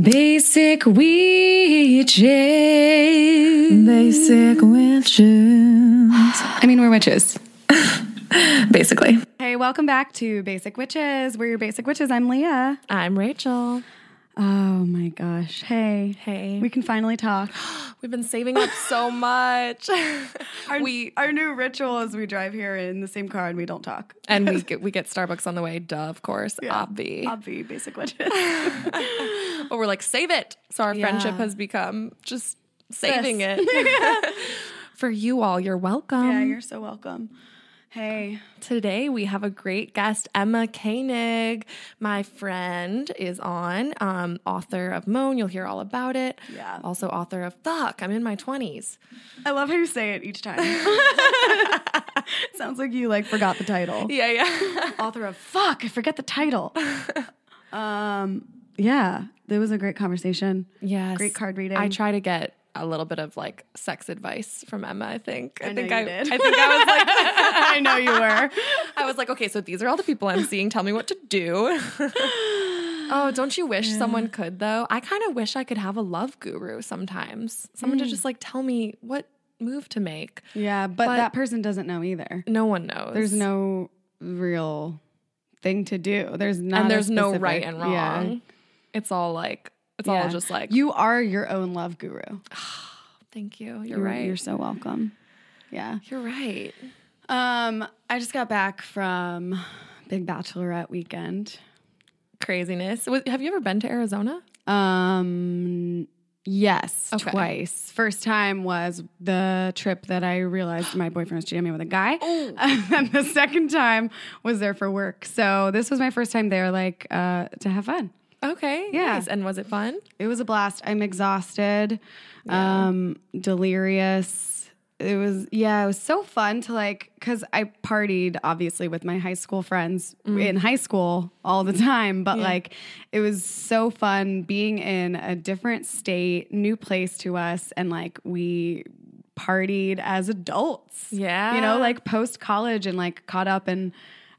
Basic witches. Basic witches. I mean, we're witches. Basically. Hey, welcome back to Basic Witches. We're your Basic Witches. I'm Leah. I'm Rachel. Oh my gosh. Hey. Hey. We can finally talk. We've been saving up so much. Our, we our new ritual is we drive here in the same car and we don't talk. and we get we get Starbucks on the way, duh, of course. Yeah. Obvi. Obvi, Basic Witches. But we're like, save it. So our Yeah. friendship has become just saving This. it. For you all, you're welcome. yeah, you're so welcome. Hey. Today we have a great guest, Emma Koenig. My friend is on, um, author of Moan. You'll hear all about it. Yeah. Also author of Fuck. I'm in my twenties. I love how you say it each time. Sounds like you like forgot the title. Yeah, yeah. Author of Fuck, I forget the title. um, yeah, it was a great conversation. yes. Great card reading. I try to get a little bit of like sex advice from Emma. I think. I, know think I, did. I think I was like, I know you were. I was like, okay, so these are all the people I'm seeing. Tell me what to do. oh, don't you wish someone could though? I kind of wish I could have a love guru sometimes. Someone to mm. just like tell me what move to make. Yeah, but, But- that person doesn't know either. No one knows. There's no real thing to do. There's not, and there's no right and wrong. Yeah. It's all like it's Yeah. all just like you are your own love guru. Thank you. You're, You're right. You're so welcome. Yeah. You're right. Um, I just got back from Big Bachelorette weekend. Craziness. Have you ever been to Arizona? Um, yes, Okay. twice. First time was the trip that I realized my boyfriend was jamming with a guy, Oh. and the second time was there for work. So this was my first time there, like uh, to have fun. Okay. Yeah. Nice. And was it fun? It was a blast. I'm exhausted, um, delirious. It was yeah, it was so fun to like because I partied obviously with my high school friends in high school all the time, but like it was so fun being in a different state, new place to us, and like we partied as adults. Yeah. you know, like post college and like caught up and.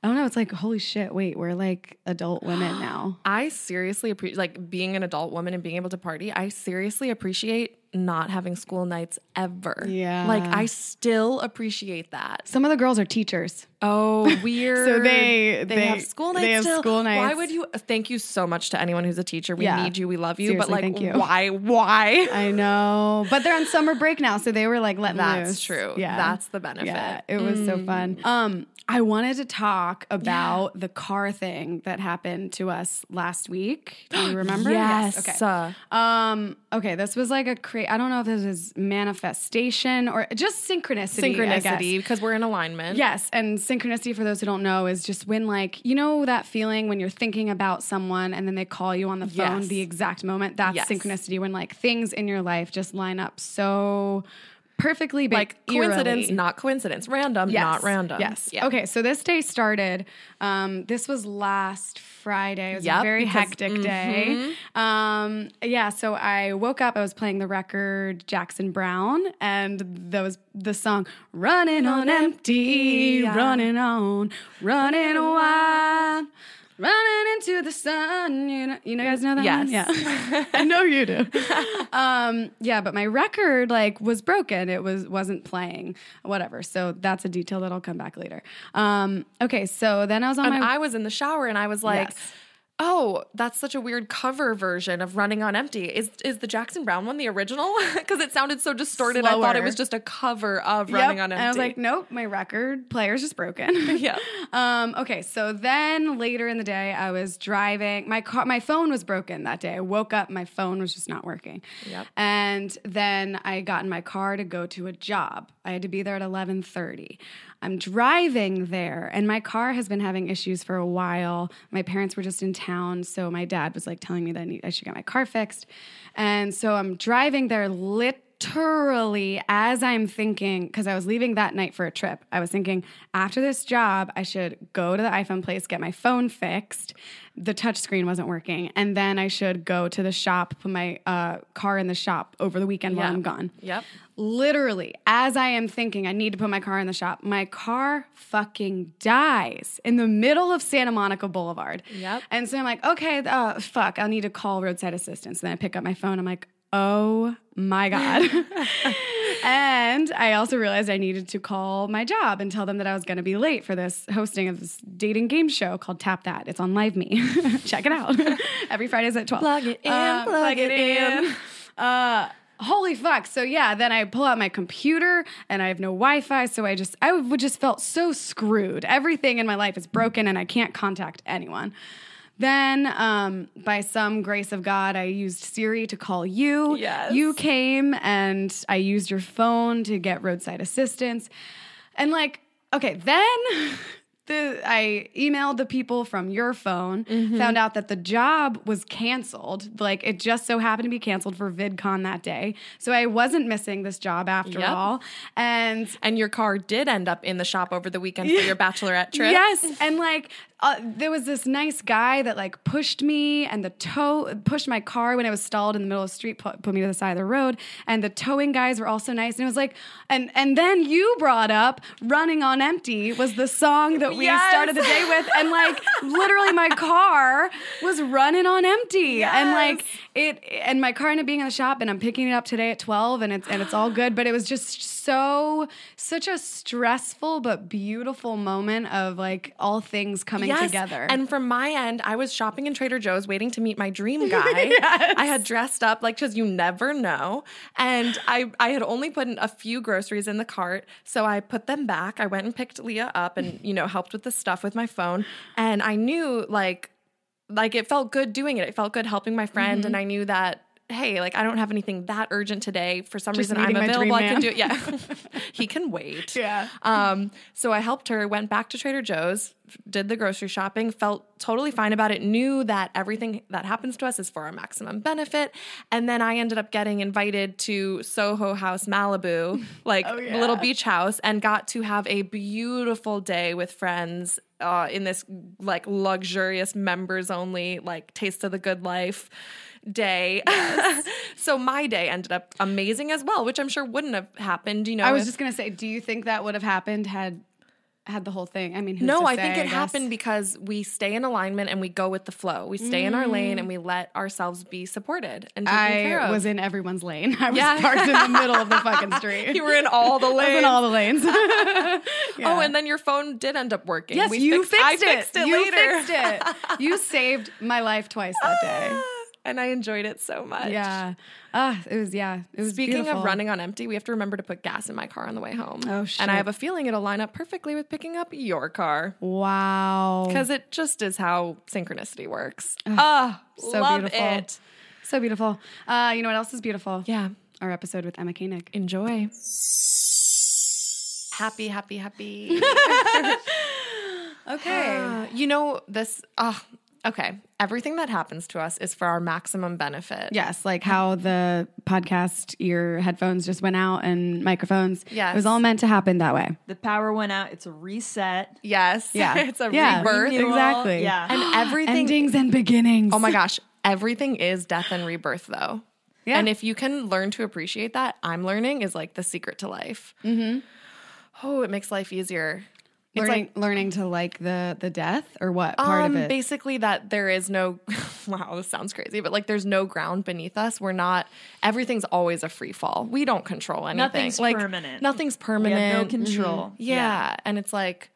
I don't know. It's like, holy shit, wait, we're like adult women now. I seriously appreciate like being an adult woman and being able to party. I seriously appreciate not having school nights ever. Yeah. Like I still appreciate that. Some of the girls are teachers. Oh, weird. So they- they, they- have school nights they have still. school nights. Why would you thank you so much to anyone who's a teacher. We Yeah. need you. We love you. but like thank you. why why? I know, but they're on summer break now, so they were like letting That's loose. true. Yeah, That's the benefit. Yeah, it was so fun. Um, I wanted to talk about the car thing that happened to us last week. Do you remember? Yes. Okay. Uh, Um. Okay. This was like a cra- I don't know if this is manifestation or just synchronicity. Synchronicity because we're in alignment. Yes, and synchronicity for those who don't know is just when like you know that feeling when you're thinking about someone and then they call you on the phone Yes. the exact moment. That's Yes. synchronicity when like things in your life just line up so perfectly Like coincidence, eerily. not coincidence. Random, Yes. not random. Yes. Yeah. Okay. So this day started. Um, this was last Friday. It was a very because- hectic day. Um, yeah. So I woke up. I was playing the record Jackson Browne, and there was the song "Running on Empty," Yeah. running on, running wild. Running into the sun, you know, you know, guys know that. Yes. one? yeah, I know you do. um, yeah, but my record like was broken. It was wasn't playing. Whatever. So that's a detail that I'll come back later. Um, okay, so then I was on And my I was in the shower and I was like, Yes. "Oh, that's such a weird cover version of Running on Empty." Is is the Jackson Browne one the original? Because it sounded so distorted. I thought it was just a cover of Yep. Running on Empty. And I was like, nope, my record player's just broken. Yeah. Um, okay, so then later in the day, I was driving. My car, my phone was broken that day. I woke up, my phone was just not working. Yep. And then I got in my car to go to a job. I had to be there at eleven thirty. I'm driving there, and my car has been having issues for a while. My parents were just in town, so my dad was like telling me that I, need, I should get my car fixed. And so I'm driving there, lit literally, as I'm thinking, because I was leaving that night for a trip, I was thinking after this job, I should go to the iPhone place, get my phone fixed. The touchscreen wasn't working. And then I should go to the shop, put my uh, car in the shop over the weekend while I'm gone. Yep. Literally, as I am thinking, I need to put my car in the shop, my car fucking dies in the middle of Santa Monica Boulevard. Yep. And so I'm like, okay, uh, fuck, I'll need to call roadside assistance. And Then I pick up my phone. I'm like, oh my God. and I also realized I needed to call my job and tell them that I was going to be late for this hosting of this dating game show called Tap That. It's on Live Me. Check it out. Every Friday's at 12. Plug it in, Uh, plug it in. Uh, holy fuck. So yeah, then I pull out my computer and I have no Wi-Fi. So I just, I would just felt so screwed. Everything in my life is broken and I can't contact anyone. Then, um, by some grace of God, I used Siri to call you. Yes. You came and I used your phone to get roadside assistance. And like, okay, then the I emailed the people from your phone, Mm-hmm. found out that the job was canceled. Like it just so happened to be canceled for VidCon that day. So I wasn't missing this job after Yep. all. And And your car did end up in the shop over the weekend for your bachelorette trip. Yes, and like uh, there was this nice guy that like pushed me and the tow pushed my car when I was stalled in the middle of the street, put, put me to the side of the road. And the towing guys were also nice. And it was like, and and then you brought up "Running on Empty" was the song that we Yes. started the day with, and like literally my car was running on empty, and like it, and my car ended up being in the shop, and I'm picking it up today at twelve, and it's and it's all good. But it was just so such a stressful but beautiful moment of like all things coming together. And from my end, I was shopping in Trader Joe's waiting to meet my dream guy. I had dressed up like because you never know. And I, I had only put in a few groceries in the cart. So I put them back. I went and picked Leah up and, you know, helped with the stuff with my phone. And I knew like like it felt good doing it. It felt good helping my friend. Mm-hmm. And I knew that hey, like I don't have anything that urgent today. For some Just reason, I'm available. I can do it. Yeah, he can wait. Yeah. Um. So I helped her. Went back to Trader Joe's. Did the grocery shopping. Felt totally fine about it. Knew that everything that happens to us is for our maximum benefit. And then I ended up getting invited to Soho House Malibu, like Oh, yeah. little beach house, and got to have a beautiful day with friends. Uh, in this like luxurious members only like taste of the good life day. so my day ended up amazing as well, which I'm sure wouldn't have happened, you know. I was if- just gonna say, do you think that would have happened had had the whole thing? I mean, who's no, to I say, think it guess? happened because we stay in alignment and we go with the flow. We stay in our mm. lane and we let ourselves be supported and taken care I of. was in everyone's lane. I was Yeah. parked in the middle of the fucking street. you were in all the I lanes. in all the lanes. Oh, and then your phone did end up working. yes, We you fixed, fixed, I it. fixed it you later. fixed it. You saved my life twice that day. And I enjoyed it so much. Yeah. Ah, it was yeah. It was Speaking beautiful. of running on empty, we have to remember to put gas in my car on the way home. Oh, And. I have a feeling it'll line up perfectly with picking up your car. Wow. Because it just is how synchronicity works. Ah, so love beautiful. it. so beautiful. Uh, you know what else is beautiful? Yeah. Our episode with Emma Koenig. Enjoy. Happy, happy, happy. Okay. Uh, you know, this, ah, okay. Everything that happens to us is for our maximum benefit. Yes, like how the podcast, your headphones just went out and microphones. Yes. It was all meant to happen that way. The power went out. It's a reset. Yes. Yeah. it's a Yeah. rebirth. Renewal. exactly. Yeah. And everything. Endings and beginnings. Oh my gosh. Everything is death and rebirth, though. Yeah. And if you can learn to appreciate that, I'm learning is like the secret to life. Mm-hmm. Oh, it makes life easier. It's learning, like learning to like the the death or what part um, of it? basically that there is no wow, this sounds crazy, but like there's no ground beneath us. We're not everything's always a free fall. We don't control anything. Nothing's like permanent. Nothing's We permanent. have no control. Yeah. And it's like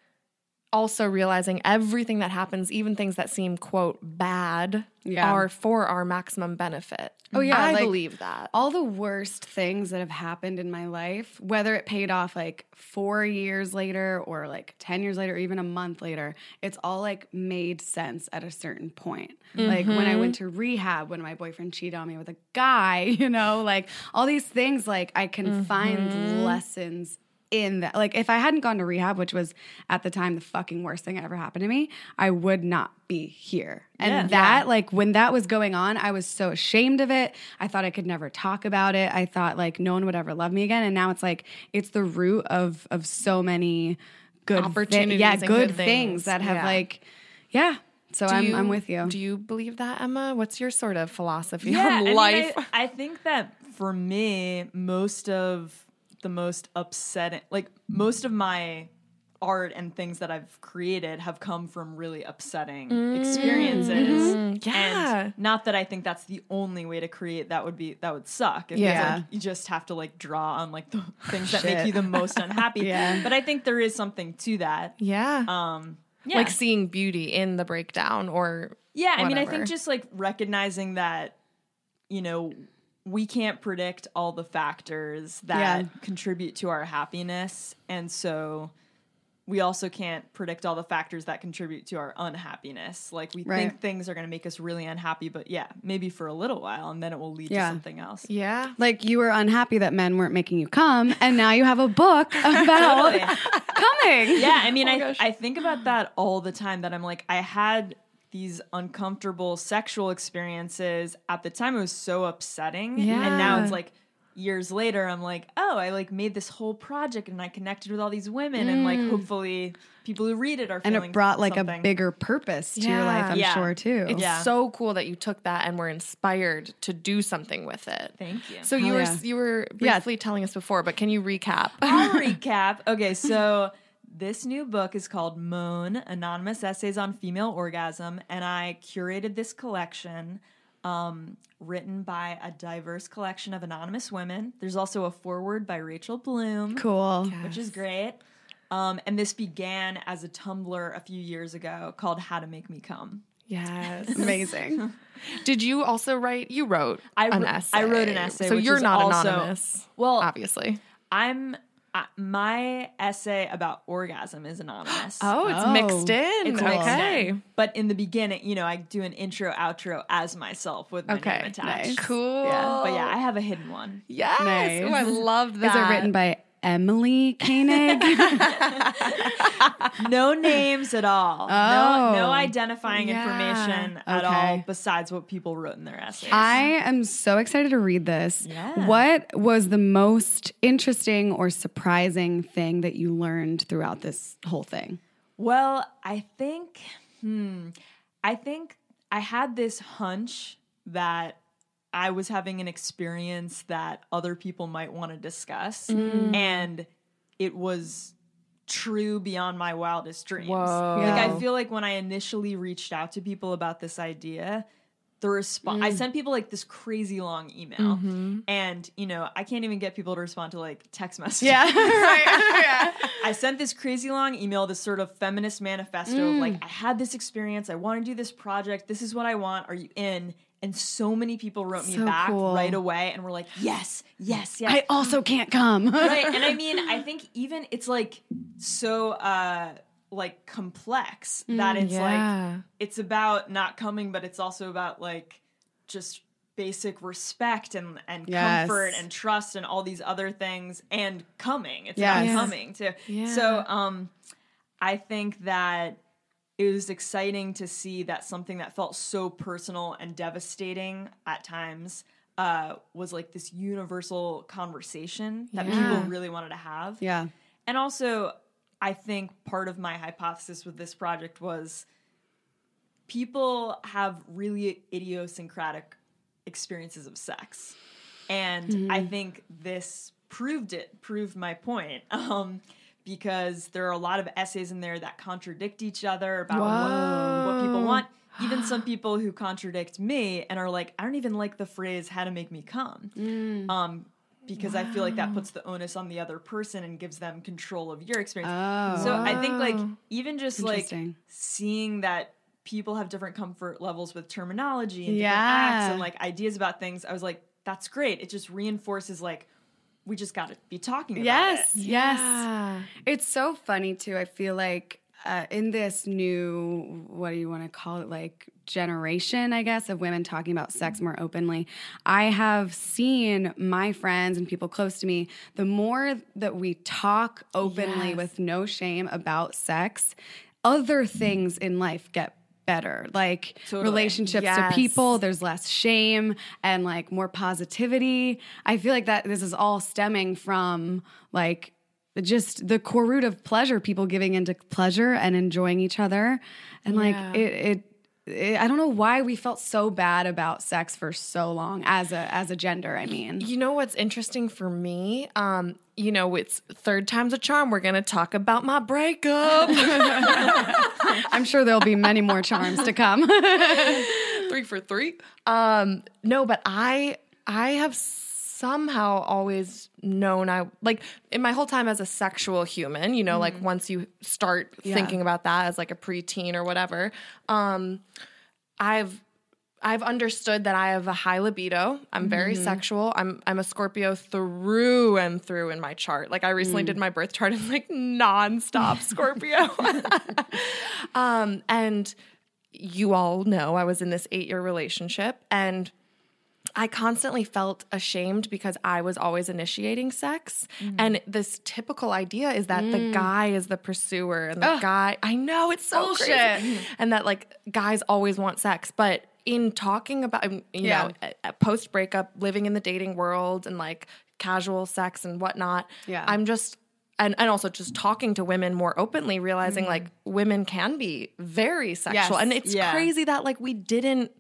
also realizing everything that happens, even things that seem quote bad, Yeah. are for our maximum benefit. Oh, yeah, I like- believe that. all the worst things that have happened in my life, whether it paid off like four years later or like 10 years later, or even a month later, it's all like made sense at a certain point. Like when I mm-hmm. went to rehab, when my boyfriend cheated on me with a guy, you know, like all these things, like I can find mm-hmm. lessons in that. Like if I hadn't gone to rehab, which was at the time the fucking worst thing that ever happened to me, I would not be here. And Yeah. that, like when that was going on, I was so ashamed of it. I thought I could never talk about it. I thought like no one would ever love me again. And now it's like it's the root of of so many good thi- Opportunities yeah, good, good things. things. that have Yeah. like yeah. So I'm you- I'm with you. Do you believe that, Emma? What's your sort of philosophy yeah, I on mean, life? I, I think that for me, most of the most upsetting, like most of my art and things that I've created have come from really upsetting experiences. Mm, yeah. And not that I think that's the only way to create that would be that would suck. If Yeah. like you just have to like draw on like the things that make you the most unhappy. Yeah. But I think there is something to that. yeah. Um yeah. Like seeing beauty in the breakdown or Yeah, I mean, I think just like recognizing that, you know, we can't predict all the factors that Yeah. contribute to our happiness. And so we also can't predict all the factors that contribute to our unhappiness. Like we Right. think things are going to make us really unhappy, but yeah, maybe for a little while and then it will lead Yeah. to something else. yeah. like you were unhappy that men weren't making you come, and now you have a book about coming. yeah, I mean, Oh I, gosh. I think about that all the time. That I'm like, I had these uncomfortable sexual experiences at the time. It was so upsetting, and now it's like years later. I'm like, oh, I like made this whole project, and I connected with all these women, and like hopefully people who read it are Mm. and feeling it brought like something. a bigger purpose to your life. I'm Yeah. sure too. It's Yeah. so cool that you took that and were inspired to do something with it. Thank you. So you Hell were you were Yeah. briefly telling us before, but can you recap? I'll recap. Okay, so this new book is called Moan Anonymous Essays on Female Orgasm, and I curated this collection um, written by a diverse collection of anonymous women. There's also a foreword by Rachel Bloom, Cool. which is great. Um, and this began as a Tumblr a few years ago called How to Make Me Come. yes. Amazing. Did you also write? You wrote I an wrote- essay. I wrote an essay, So which you're is not also- anonymous. Well, obviously. I'm. Uh, my essay about orgasm is anonymous. Oh, it's Oh. mixed in. It's mixed okay. in. But in the beginning, you know, I do an intro, outro as myself with my Okay. name attached. Nice. Cool. Yeah. But yeah, I have a hidden one. Yes. Nice. Oh, I love that. Is it written by Emily Koenig? No names at all. No, Oh. no identifying Yeah. information at Okay. all besides what people wrote in their essays. I am so excited to read this. Yeah. What was the most interesting or surprising thing that you learned throughout this whole thing? Well, I think, hmm, I think I had this hunch that I was having an experience that other people might want to discuss, mm. and it was true beyond my wildest dreams. Whoa. Like I feel like when I initially reached out to people about this idea, the response I mm. sent people like this crazy long email, mm-hmm. and you know I can't even get people to respond to like text messages. right. I sent this crazy long email, this sort of feminist manifesto of Mm. like, I had this experience, I want to do this project, this is what I want, are you in? And so many people wrote me So back cool. right away and were like, yes, yes, yes. I also can't come. right. And I mean, I think even it's like so uh like complex that it's like it's about not coming, but it's also about like just basic respect and and Yes. comfort and trust and all these other things and coming. It's Yes. Yes. coming too. Yeah. So um I think that it was exciting to see that something that felt so personal and devastating at times uh, was like this universal conversation that Yeah. people really wanted to have. yeah. And also, I think part of my hypothesis with this project was people have really idiosyncratic experiences of sex. And I think this proved it, proved my point. Um, because there are a lot of essays in there that contradict each other about what, what people want. Even some people who contradict me and are like, I don't even like the phrase "how to make me come," um, because I feel like that puts the onus on the other person and gives them control of your experience. Oh. So I think like even just like seeing that people have different comfort levels with terminology and different Yeah. acts and like ideas about things, I was like, that's great. It just reinforces like we just got to be talking about Yes. it. Yes. Yeah. It's so funny too. I feel like uh, in this new what do you want to call it like generation i guess of women talking about sex more openly i have seen my friends and people close to me the more that we talk openly Yes. with no shame about sex other things in life get better like Totally. relationships Yes. to people there's less shame and like more positivity i feel like that this is all stemming from like just the core root of pleasure people giving into pleasure and enjoying each other and like Yeah. it, it it i don't know why we felt so bad about sex for so long as a as a gender i mean You know what's interesting for me? Um, you know, it's third time's a charm. We're gonna talk about my breakup. i'm sure there'll be many more charms to come three for three. Um, no, but I I have somehow always known I like in my whole time as a sexual human, you know, like once you start thinking about that as like a preteen or whatever, um, I've I've understood that I have a high libido. I'm very sexual. I'm I'm a Scorpio through and through in my chart. Like I recently did my birth chart and like nonstop Scorpio. um, and you all know I was in this eight year relationship and I constantly felt ashamed because I was always initiating sex. Mm. And this typical idea is that the mm. guy is the pursuer and the guy, I know it's so Bullshit. crazy. And that like guys always want sex. But in talking about, you Yeah. know, post breakup, living in the dating world and like casual sex and whatnot, Yeah. I'm just, and, and also just talking to women more openly, realizing mm. like women can be very sexual. Yes. And it's Yeah. crazy that like we didn't,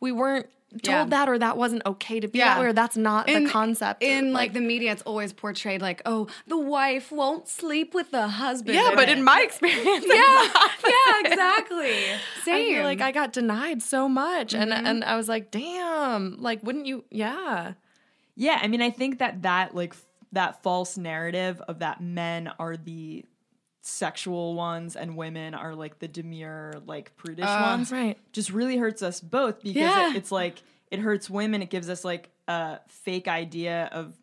we weren't told Yeah. that or that wasn't okay to be Yeah. that way or that's not In- the concept. in like the media it's always portrayed like oh the wife won't sleep with the husband yeah, but in my experience, yeah yeah exactly I same feel like I got denied so much, and mm-hmm. and I was like, damn, like wouldn't you? Yeah, Yeah, I mean, I think that that like that false narrative of that men are the sexual ones and women are like the demure, like prudish ones, right. just really hurts us both because Yeah. it, it's like it hurts women. It gives us like a fake idea of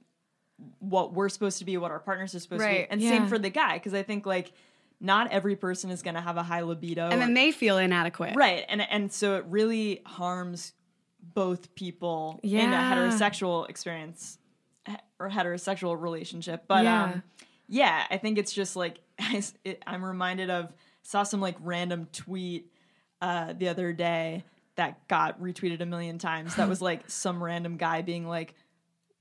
what we're supposed to be, what our partners are supposed to be, and yeah. same for the guy because I think like not every person is going to have a high libido, and then they feel inadequate right and and so it really harms both people in a heterosexual experience or heterosexual relationship but Yeah. um yeah i think it's just like I, i'm reminded of saw some like random tweet uh the other day that got retweeted a million times that was like some random guy being like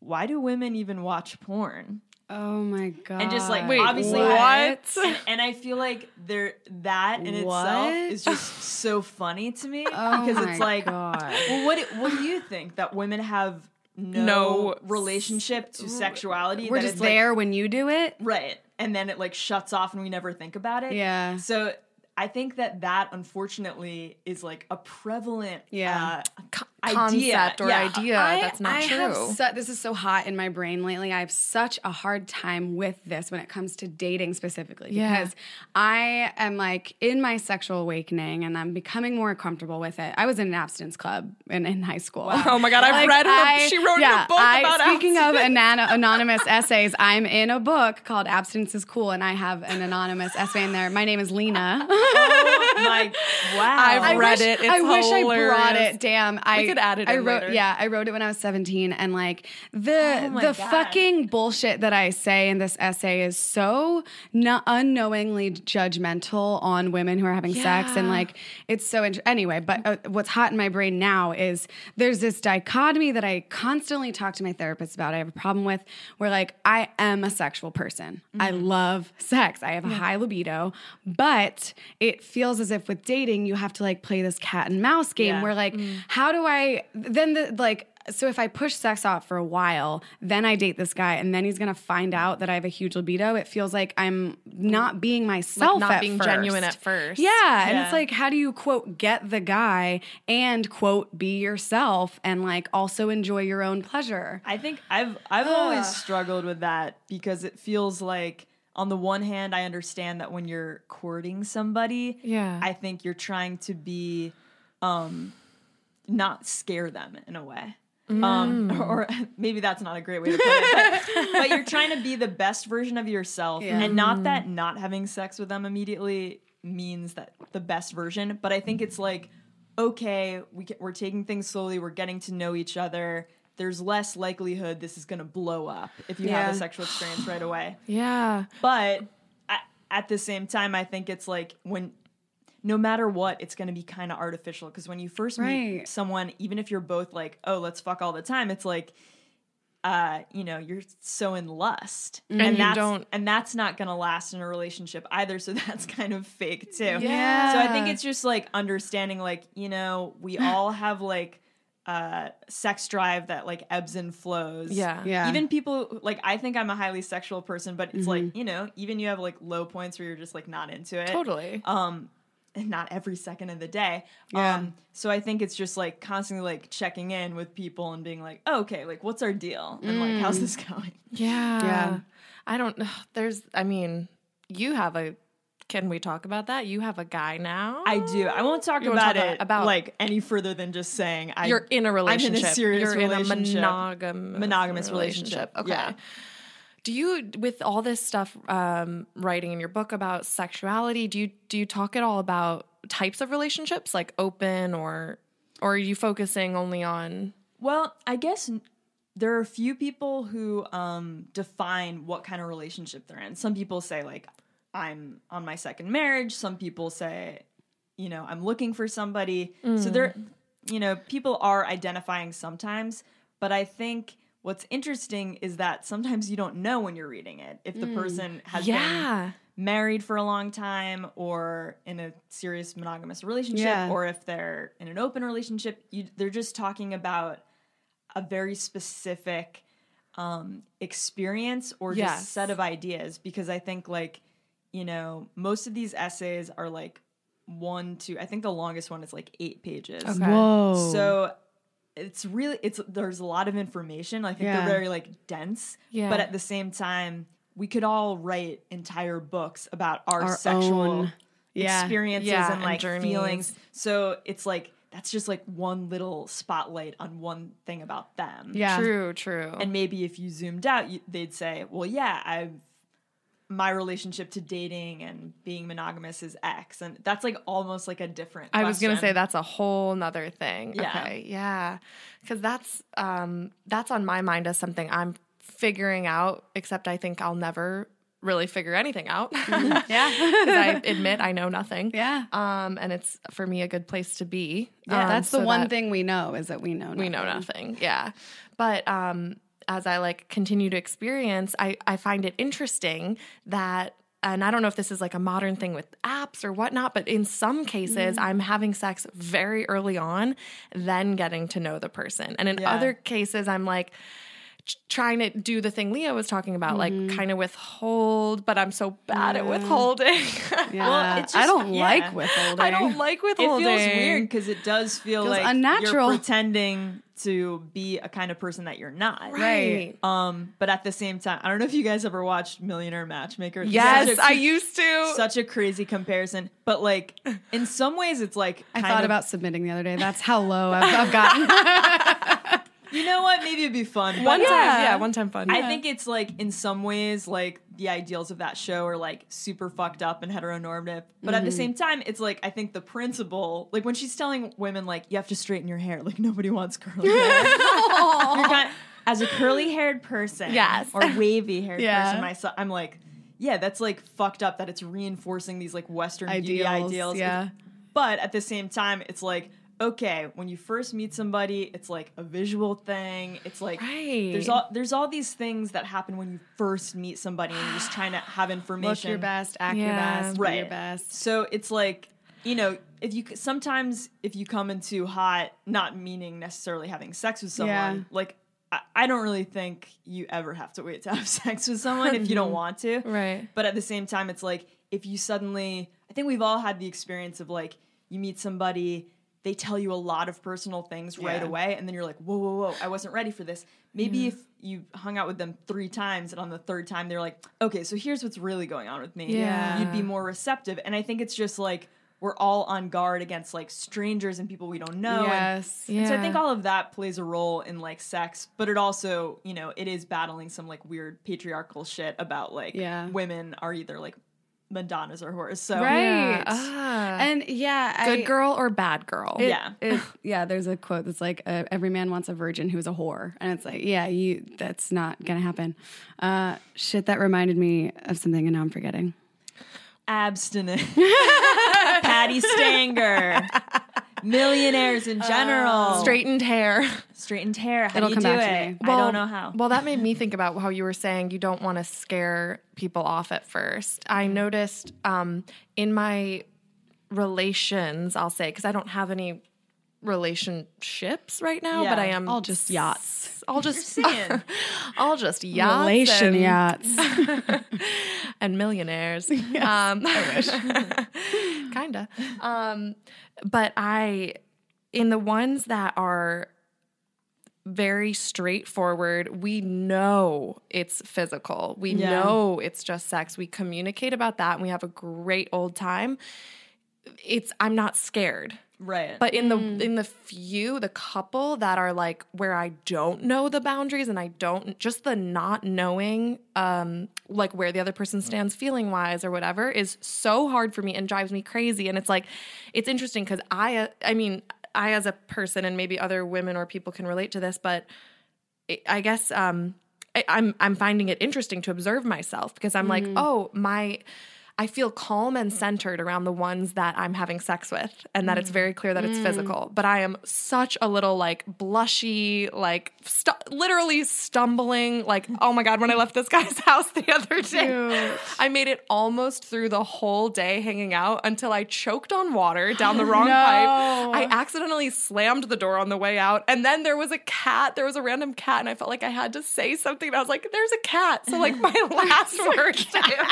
why do women even watch porn oh my god and just like Wait, obviously what? and, and I feel like there that in itself is just so funny to me oh because it's like, god well, what do- what do you think that women have no, No relationship to sexuality? we're just like- there when you do it right? And then it like shuts off, and we never think about it. Yeah. So I think that that unfortunately is like a prevalent Yeah. uh, Co- idea. concept or Yeah. idea I- that's not I true. Have su- this is so hot in my brain lately. I have such a hard time with this when it comes to dating specifically Yeah. because I am like in my sexual awakening and I'm becoming more comfortable with it. I was in an abstinence club in, in high school. oh my god, I've Like, read her. I- she wrote yeah, a book I, about speaking abstinence. of anana- anonymous essays, I'm in a book called Abstinence is Cool, and I have an anonymous essay in there. My name is Lena. oh my wow! I've I read wish, it. It's I wish I brought it. Damn, I could add it I in wrote. later. Yeah, I wrote it when I was seventeen, and like the Oh the God. fucking bullshit that I say in this essay is so no- unknowingly judgmental on women who are having sex, and like it's so. Int- anyway, but uh, what's hot in my brain now is there's this dichotomy that I constantly talk to my therapist about. I have a problem with where like I am a sexual person. I Mm-hmm. love sex. I have a high libido, but it feels as if with dating you have to like play this cat and mouse game Yeah. where like Mm. how do I then the like so if I push sex off for a while, then I date this guy, and then he's gonna find out that I have a huge libido. It feels like I'm not being myself, not at being first. genuine at first. Yeah, and Yeah. it's like, how do you quote get the guy and quote be yourself and like also enjoy your own pleasure? I think I've I've always struggled with that because it feels like on the one hand I understand that when you're courting somebody, Yeah. I think you're trying to be um not scare them in a way. Um, or, maybe that's not a great way to put it, but, but you're trying to be the best version of yourself, Yeah. and not that not having sex with them immediately means that the best version. But I think it's like, okay, we we're taking things slowly, we're getting to know each other. There's less likelihood this is going to blow up if you have a sexual experience right away. Yeah. But at, at the same time, I think it's like when no matter what, it's going to be kind of artificial because when you first meet Right. someone, even if you're both like, oh, let's fuck all the time, it's like, uh, you know, you're so in lust, and, you that's don't- and that's not going to last in a relationship either. So that's kind of fake too. Yeah. So I think it's just like understanding, like you know, we all have like uh sex drive that like ebbs and flows. Yeah. Yeah. Even people like I think I'm a highly sexual person, but it's Mm-hmm. like, you know, even you have like low points where you're just like not into it. Totally. Um and not every second of the day. Yeah. Um so I think it's just like constantly like checking in with people and being like, oh, okay, like what's our deal? And like how's Mm. this going? Yeah. Yeah. I don't know. There's, I mean, you have a, can we talk about that? You have a guy now? I do. I won't talk about talk it about- about- like any further than just saying I You're in a I'm relationship. in a serious You're in a relationship. monogam- Monogamous relationship. Okay. Yeah. Do you, with all this stuff, um, writing in your book about sexuality, do you do you talk at all about types of relationships, like open or, or are you focusing only on? Well, I guess there are a few people who um, define what kind of relationship they're in. Some people say, like, I'm on my second marriage. Some people say, you know, I'm looking for somebody. So there, you know, people are identifying sometimes, but I think what's interesting is that sometimes you don't know when you're reading it if the person has been married for a long time or in a serious monogamous relationship Yeah. or if they're in an open relationship you, they're just talking about a very specific um, experience or just set of ideas because i think like you know most of these essays are like one to i think the longest one is like eight pages Okay. Whoa. so it's really it's there's a lot of information. I think Yeah. they're very like dense. Yeah. But at the same time, we could all write entire books about our, Our sexual own- yeah. experiences Yeah, and and like journeys. feelings. So it's like that's just like one little spotlight on one thing about them. yeah. True, true. And maybe if you zoomed out, you, they'd say, "Well, yeah, I've my relationship to dating and being monogamous is X," and that's like almost like a different. I was gonna say that's a whole nother thing. Yeah. Okay. Yeah. Cause that's um that's on my mind as something I'm figuring out, except I think I'll never really figure anything out. Yeah. Because I admit I know nothing. yeah. Um, and it's for me a good place to be. Yeah, Um, that's the so one that thing we know is that we know nothing. we know nothing. Yeah. But um as I like continue to experience, I, I find it interesting that and I don't know if this is like a modern thing with apps or whatnot, but in some cases, mm-hmm. I'm having sex very early on, then getting to know the person. And in Yeah. other cases, I'm like, trying to do the thing Leah was talking about, like kind of withhold, but I'm so bad at withholding. Yeah. Well, it's I don't yeah. like withholding. I don't like withholding. It feels weird because it does feel Feels like unnatural. you're pretending to be a kind of person that you're not. Right. Um, but at the same time, I don't know if you guys ever watched Millionaire Matchmaker. It's Yes, such a- I used to. Such a crazy comparison, but like in some ways, it's like I thought of- about submitting the other day. That's how low I've, I've gotten. You know what? Maybe it'd be fun. One it's- time, yeah, one time fun. I think it's like in some ways like the ideals of that show are like super fucked up and heteronormative. But at the mm-hmm. same time, it's like I think the principle, like when she's telling women like you have to straighten your hair, like nobody wants curly hair. Kind as a curly haired person, Yes. or wavy haired Yeah. person myself. I'm like, yeah, that's like fucked up that it's reinforcing these like Western beauty Ideals, ideals. yeah. But at the same time, it's like, okay, when you first meet somebody, it's like a visual thing. It's like Right. there's all there's all these things that happen when you first meet somebody and you're just trying to have information. Look your best, act your Yeah. best, be your best. So it's like, you know, if you sometimes if you come in too hot, not meaning necessarily having sex with someone, Yeah. like I, I don't really think you ever have to wait to have sex with someone if you don't want to. Right. But at the same time, it's like if you suddenly, I think we've all had the experience of like you meet somebody, they tell you a lot of personal things right away, and then you're like, whoa, whoa, whoa, I wasn't ready for this. Maybe if you hung out with them three times, and on the third time they're like, okay, so here's what's really going on with me. Yeah. you'd be more receptive. And I think it's just like we're all on guard against like strangers and people we don't know. and- yes. and so I think all of that plays a role in like sex, but it also, you know, it is battling some like weird patriarchal shit about like Yeah. women are either like Madonnas or whores. So Right. Yeah. Ah. And yeah, Good I, girl or bad girl? It- Yeah. it- yeah. There's a quote that's like, uh, "Every man wants a virgin who's a whore," and it's like, yeah, you. That's not gonna happen. Uh, shit, that reminded me of something, and now I'm forgetting. abstinent. Patti Stanger. Millionaires in general. Straightened hair. straightened hair. How It'll do you come do back to it? me. I don't know how. Well, that made me think about how you were saying you don't want to scare people off at first. I noticed um, in my relations, I'll say, because I don't have any relationships right now, but I am All just yachts. I'll just. I'll just yachts Relation and, yachts. and millionaires. um, I wish. Kinda. Um, but I, in the ones that are very straightforward, we know it's physical. We Yeah. know it's just sex. We communicate about that and we have a great old time. It's I'm not scared. Right. But in the in the few, the couple that are like where I don't know the boundaries and I don't just the not knowing um like where the other person stands feeling wise or whatever is so hard for me and drives me crazy. And it's like it's interesting cuz I uh, I mean I as a person and maybe other women or people can relate to this but I guess um I, I'm I'm finding it interesting to observe myself because I'm like, oh, my I feel calm and centered around the ones that I'm having sex with and that it's very clear that it's physical. But I am such a little like blushy, like stu- literally stumbling. Like, oh my God, when I left this guy's house the other day, Cute. I made it almost through the whole day hanging out until I choked on water down the wrong No. pipe. I accidentally slammed the door on the way out. And then there was a cat. There was a random cat. And I felt like I had to say something. And I was like, there's a cat. So, like, my last words to him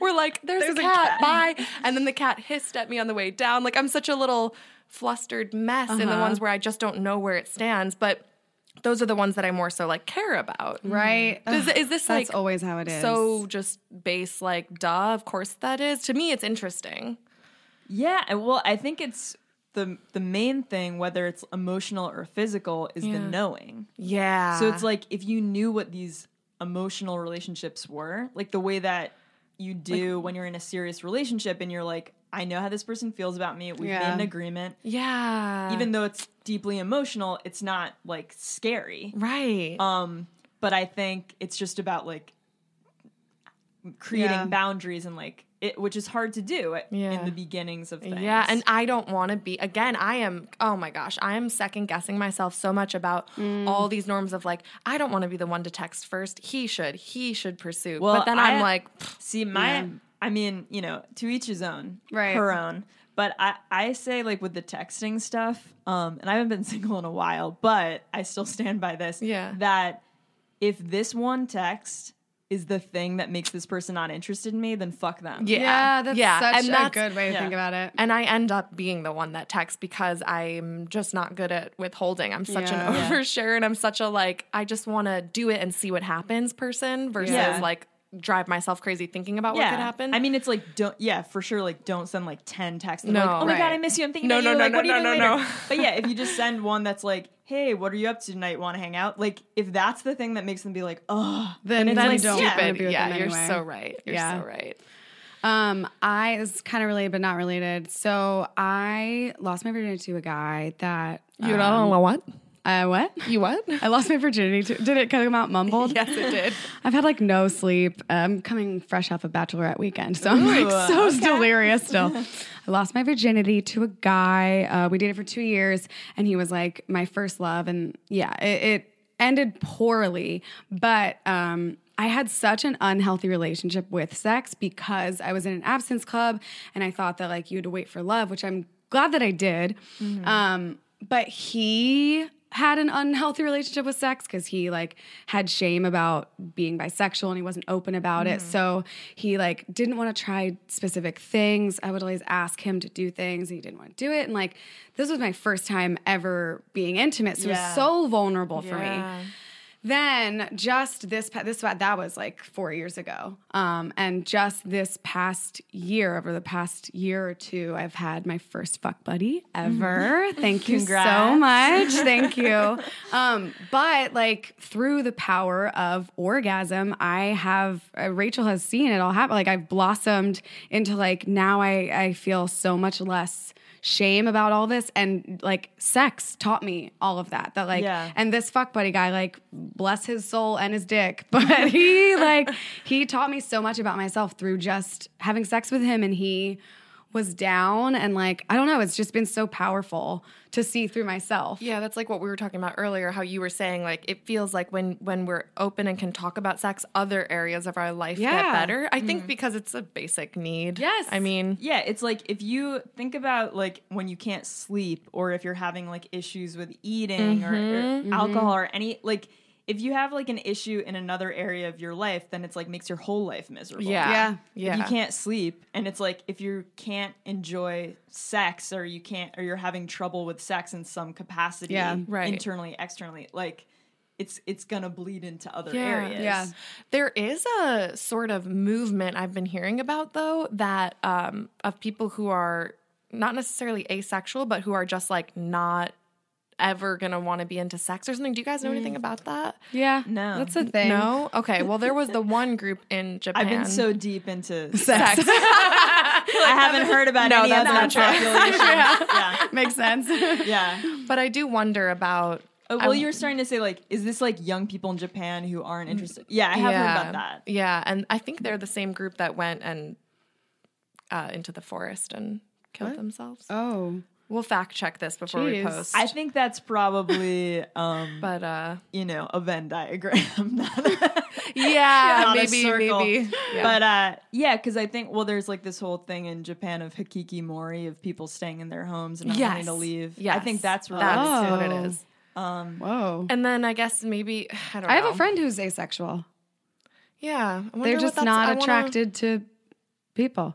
were like, there's, There's a a cat. cat. Bye. And then the cat hissed at me on the way down. Like, I'm such a little flustered mess in the Uh-huh. ones where I just don't know where it stands. But those are the ones that I more so like care about. right? Is, Ugh, is this that's like always how it is. so just base like duh of course that is to me it's interesting Yeah, well, I think it's the the main thing, whether it's emotional or physical, is the knowing. yeah So it's like if you knew what these emotional relationships were, like the way that you do when you're in a serious relationship and you're like, I know how this person feels about me. We've Yeah. made an agreement. yeah Even though it's deeply emotional, it's not like scary. right Um, but I think it's just about like creating Yeah. boundaries and like it, which is hard to do at, Yeah. in the beginnings of things. Yeah, and I don't want to be again. I am. Oh my gosh, I am second guessing myself so much about Mm. all these norms of like I don't want to be the one to text first. He should. He should pursue. Well, but then I- I'm like, See, my, Yeah. I mean, you know, to each his own, Right. Her own. But I, I say like with the texting stuff, um, and I haven't been single in a while, but I still stand by this. Yeah. That if this one text is the thing that makes this person not interested in me, then fuck them. yeah, yeah, that's yeah, such and a that's, good way to yeah. think about it. And I end up being the one that texts because I'm just not good at withholding. I'm such Yeah. an Yeah. overshare and I'm such a like, I just want to do it and see what happens person versus Yeah. like drive myself crazy thinking about what could happen. I mean, it's like don't yeah for sure. Like don't send like ten texts. and No. like, oh my god, I miss you. I'm thinking No, about no, you. no, Like, no, what are you no, doing no, later? no. But yeah, if you just send one that's like, hey, what are you up to tonight? Want to hang out? Like if that's the thing that makes them be like, oh, Then, it's then like, you don't yeah. wanna be stupid. with Yeah, them you're so right. You're Yeah. so right. Um, I this is kind of related but not related. So I lost my virginity to a guy that You um, don't know what? Uh, what? You what? I lost my virginity to. Did it come out mumbled? yes, it did. I've had like no sleep. I'm coming fresh off a bachelorette weekend, so I'm like Ooh, so okay. delirious still. I lost my virginity to a guy. Uh, we dated for two years, and he was like my first love. And yeah, it, it ended poorly, but um, I had such an unhealthy relationship with sex because I was in an absence club, and I thought that like you had to wait for love, which I'm glad that I did. Um, but he had an unhealthy relationship with sex because he like had shame about being bisexual and he wasn't open about it. Mm-hmm. So he like didn't want to try specific things. I would always ask him to do things and he didn't want to do it. And like this was my first time ever being intimate so it was so vulnerable for me. Yeah. Then just this this that was like four years ago, um, and just this past year, over the past year or two, I've had my first fuck buddy ever. Thank you so much. Thank you. Um, but like through the power of orgasm, I have uh, Rachel has seen it all happen. Like I've blossomed into like now I I feel so much less shame about all this and like sex taught me all of that that like Yeah. and this fuck buddy guy like bless his soul and his dick but he like he taught me so much about myself through just having sex with him and he was down and like i don't know it's just been so powerful to see through myself Yeah, that's like what we were talking about earlier. How you were saying, like it feels like when when we're open and can talk about sex, other areas of our life get better. I think mm. because it's a basic need. Yes. I mean, Yeah, it's like if you think about like when you can't sleep or if you're having like issues with eating or, or mm-hmm. alcohol mm-hmm. or any like if you have like an issue in another area of your life, then it's like makes your whole life miserable. yeah, Yeah. yeah. You can't sleep and it's like if you can't enjoy sex or you can't or you're having trouble with sex in some capacity Yeah, right. internally externally like it's it's gonna bleed into other Yeah. areas Yeah. There is a sort of movement I've been hearing about though that um, of people who are not necessarily asexual, but who are just like not ever gonna want to be into sex or something. Do you guys know anything about that? yeah No. that's a thing No. Okay. Well, there was the one group in Japan. I've been so deep into Sex. I haven't heard about No, any that's other not true. population. yeah. yeah. makes sense Yeah. but I do wonder about. Oh, well, I- you're starting to say like, is this like young people in Japan who aren't interested? Yeah, I have heard about that. Yeah, and I think they're the same group that went and uh, into the forest and killed themselves. oh We'll fact check this before Jeez. we post. I think that's probably, um, but uh, you know, a Venn diagram. not- yeah, not a maybe, circle. maybe. Yeah. But uh, yeah, because I think well, there's like this whole thing in Japan of hikikomori of people staying in their homes and not wanting to leave. I think that's related that's to what it is. Oh. is. whoa And then I guess maybe I don't know. i have a friend who's asexual Yeah, I they're what just that's- not I wanna- attracted to people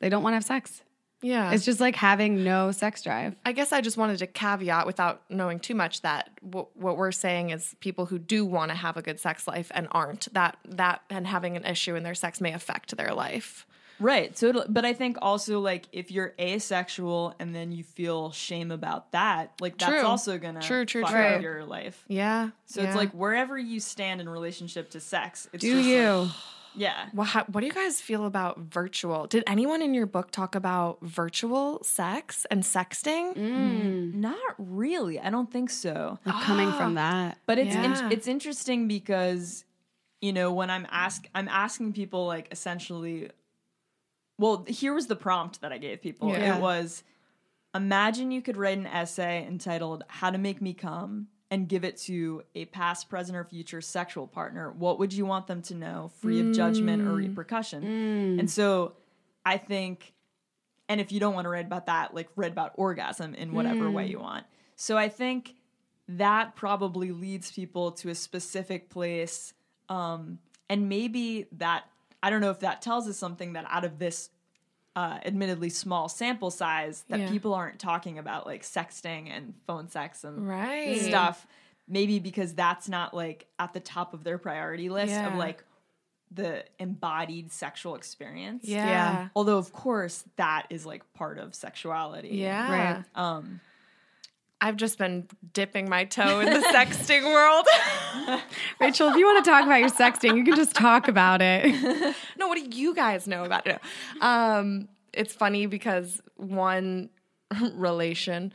they don't want to have sex Yeah, it's just like having no sex drive I guess I just wanted to caveat without knowing too much that w- what we're saying is people who do want to have a good sex life and aren't that that and having an issue in their sex may affect their life. Right. So, it'll- but I think also like if you're asexual and then you feel shame about that, like that's True. also gonna True, true, fuck true. your life. Yeah. So yeah. it's like wherever you stand in relationship to sex, it's do just you like- yeah. Well, how, what do you guys feel about virtual? Did anyone in your book talk about virtual sex and sexting? Mm. Not really. I don't think so. Like coming from that But it's in- it's interesting because you know when I'm ask I'm asking people like essentially. Well, here was the prompt that I gave people. Yeah. It was imagine you could write an essay entitled "How to Make Me Come." And give it to a past, present, or future sexual partner. What would you want them to know, free of judgment or mm. repercussion? Mm. And so, I think and if you don't want to read about that, like read about orgasm in whatever way mm. you want. So I think that probably leads people to a specific place. Um, and maybe that, I don't know if that tells us something that out of this uh, admittedly small sample size, that Yeah. people aren't talking about like sexting and phone sex and Right. stuff. Maybe because that's not like at the top of their priority list Yeah. of like the embodied sexual experience. Yeah. Yeah. Although of course that is like part of sexuality. Yeah. Right. Um I've just been dipping my toe in the sexting world. Rachel, if you want to talk about your sexting, you can just talk about it. no, what do you guys know about it? Um, it's funny because one relation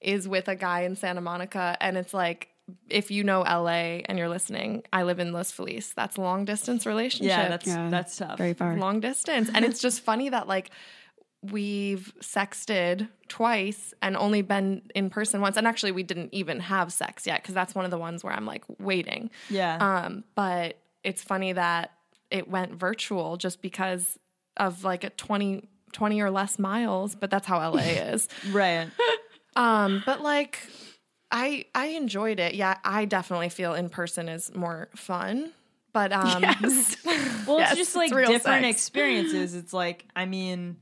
is with a guy in Santa Monica, and it's like if you know LA and you're listening, I live in Los Feliz. That's long distance relationship. yeah, that's Yeah. that's tough. Very far. long distance, and it's just funny that like we've sexted twice and only been in person once, and actually we didn't even have sex yet because that's one of the ones where I'm like waiting. Yeah. Um, but it's funny that it went virtual just because of like a 20, 20 or less miles, but that's how LA is. right. Um, but like I I enjoyed it. Yeah, I definitely feel in person is more fun. But um Well, Yes, it's just like it's different sex. experiences. It's like, I mean,